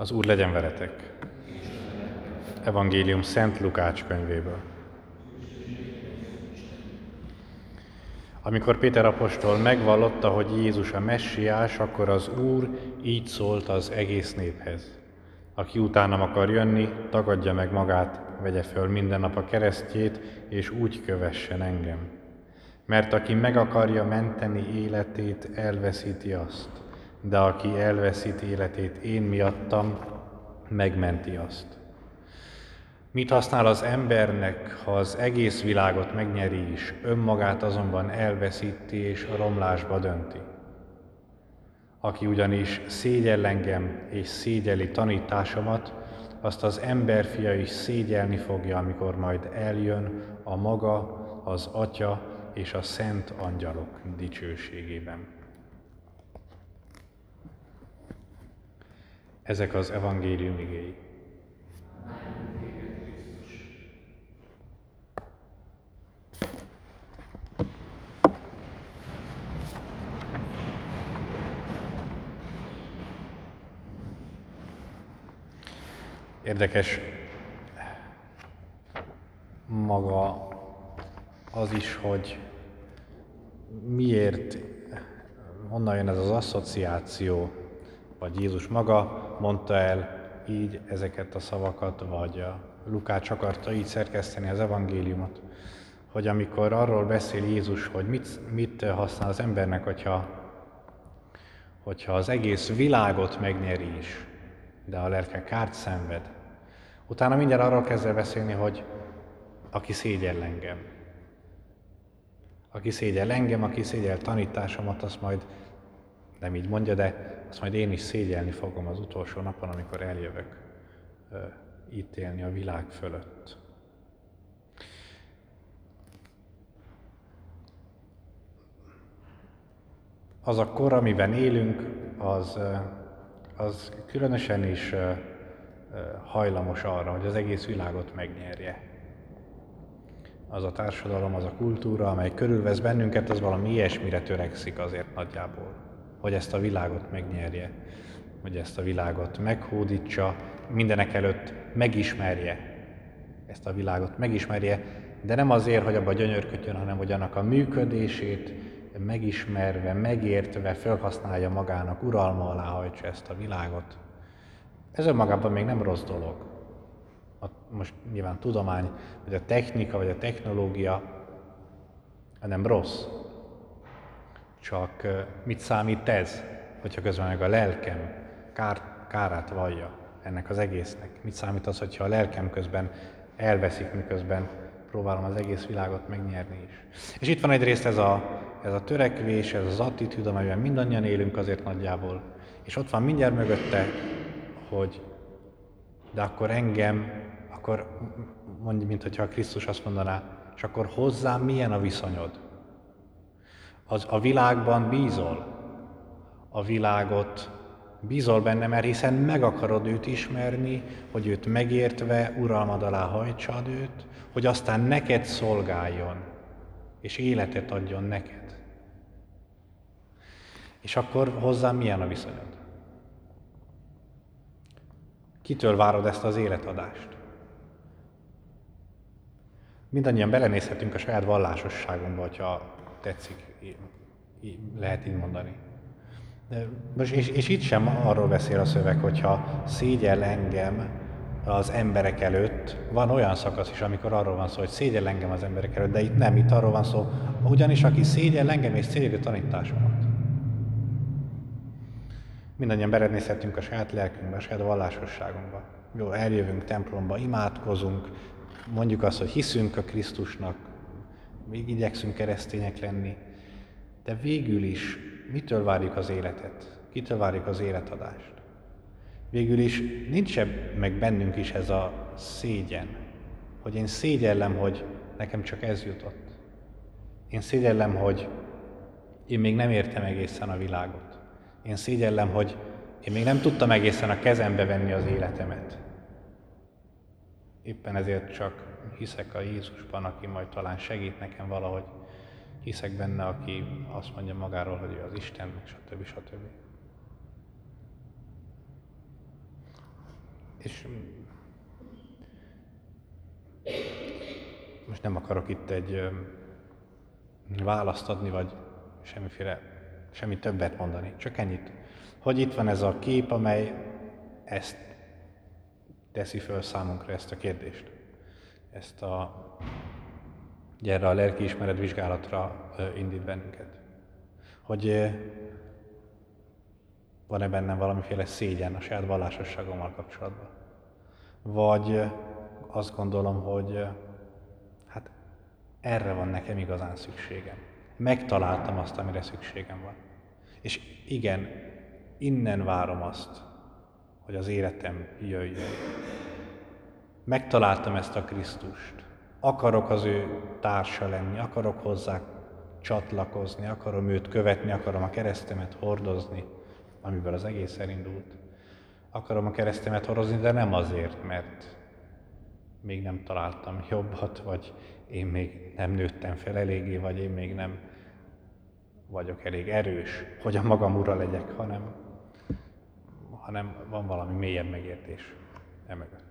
Az Úr legyen veletek. Evangélium Szent Lukács könyvéből. Amikor Péter apostol megvallotta, hogy Jézus a messiás, akkor az Úr így szólt az egész néphez. Aki utánam akar jönni, tagadja meg magát, vegye föl minden nap a keresztjét, és úgy kövessen engem. Mert aki meg akarja menteni életét, elveszíti azt de aki elveszít életét én miattam, megmenti azt. Mit használ az embernek, ha az egész világot megnyeri is, önmagát azonban elveszíti és romlásba dönti? Aki ugyanis szégyell engem és szégyeli tanításomat, azt az emberfia is szégyelni fogja, amikor majd eljön a maga, az Atya és a szent angyalok dicsőségében. Ezek az evangélium igéi. Érdekes maga az is, hogy miért, honnan jön ez az asszociáció vagy Jézus maga mondta el így ezeket a szavakat, vagy a Lukács akarta így szerkeszteni az evangéliumot, hogy amikor arról beszél Jézus, hogy mit, mit használ az embernek, hogyha, hogyha az egész világot megnyeri is, de a lelke kárt szenved, utána mindjárt arról kezdve beszélni, hogy aki szégyel engem. Aki szégyel engem, aki szégyel tanításomat, azt majd nem így mondja, de azt majd én is szégyelni fogom az utolsó napon, amikor eljövök ítélni a világ fölött. Az a kor, amiben élünk, az, az különösen is hajlamos arra, hogy az egész világot megnyerje. Az a társadalom, az a kultúra, amely körülvesz bennünket, az valami ilyesmire törekszik azért nagyjából hogy ezt a világot megnyerje, hogy ezt a világot meghódítsa, mindenek előtt megismerje ezt a világot, megismerje, de nem azért, hogy abba gyönyörködjön, hanem hogy annak a működését megismerve, megértve felhasználja magának, uralma alá hajtsa ezt a világot. Ez önmagában még nem rossz dolog. A, most nyilván tudomány, vagy a technika, vagy a technológia, nem rossz. Csak mit számít ez, hogyha közben meg a lelkem kár, kárát vallja ennek az egésznek? Mit számít az, hogyha a lelkem közben elveszik, miközben próbálom az egész világot megnyerni is. És itt van egyrészt ez a, ez a törekvés, ez az attitűd, amelyben mindannyian élünk azért nagyjából. És ott van mindjárt mögötte, hogy de akkor engem, akkor mondj, mint hogyha Krisztus azt mondaná, és akkor hozzám milyen a viszonyod? Az a világban bízol. A világot bízol benne, mert hiszen meg akarod őt ismerni, hogy őt megértve uralmad alá hajtsad őt, hogy aztán neked szolgáljon, és életet adjon neked. És akkor hozzám milyen a viszonyod? Kitől várod ezt az életadást? Mindannyian belenézhetünk a saját vallásosságunkba, hogyha tetszik, lehet így mondani. De most, és, és itt sem arról beszél a szöveg, hogyha szégyel engem az emberek előtt, van olyan szakasz is, amikor arról van szó, hogy szégyel engem az emberek előtt, de itt nem, itt arról van szó, ugyanis aki szégyel engem és szégyeli tanításomat. Mindannyian berednézhetünk a saját lelkünkbe, a saját vallásosságunkba. Jó, eljövünk templomba, imádkozunk, mondjuk azt, hogy hiszünk a Krisztusnak, még igyekszünk keresztények lenni, de végül is mitől várjuk az életet? Kitől várjuk az életadást? Végül is nincs -e meg bennünk is ez a szégyen, hogy én szégyellem, hogy nekem csak ez jutott. Én szégyellem, hogy én még nem értem egészen a világot. Én szégyellem, hogy én még nem tudtam egészen a kezembe venni az életemet. Éppen ezért csak hiszek a Jézusban, aki majd talán segít nekem valahogy. Hiszek benne, aki azt mondja magáról, hogy ő az Isten, stb. stb. és most nem akarok itt egy választ adni, vagy semmiféle, semmi többet mondani, csak ennyit. Hogy itt van ez a kép, amely ezt teszi föl számunkra ezt a kérdést. Ezt a, gyere a lelkiismeret vizsgálatra indít bennünket. Hogy van-e bennem valamiféle szégyen a saját vallásosságommal kapcsolatban. Vagy azt gondolom, hogy hát erre van nekem igazán szükségem. Megtaláltam azt, amire szükségem van. És igen, innen várom azt, hogy az életem jöjjön. Megtaláltam ezt a Krisztust. Akarok az ő társa lenni, akarok hozzá csatlakozni, akarom őt követni, akarom a keresztemet hordozni, amiből az egész elindult. Akarom a keresztemet hordozni, de nem azért, mert még nem találtam jobbat, vagy én még nem nőttem fel eléggé, vagy én még nem vagyok elég erős, hogy a magam ura legyek, hanem, hanem van valami mélyebb megértés emögött.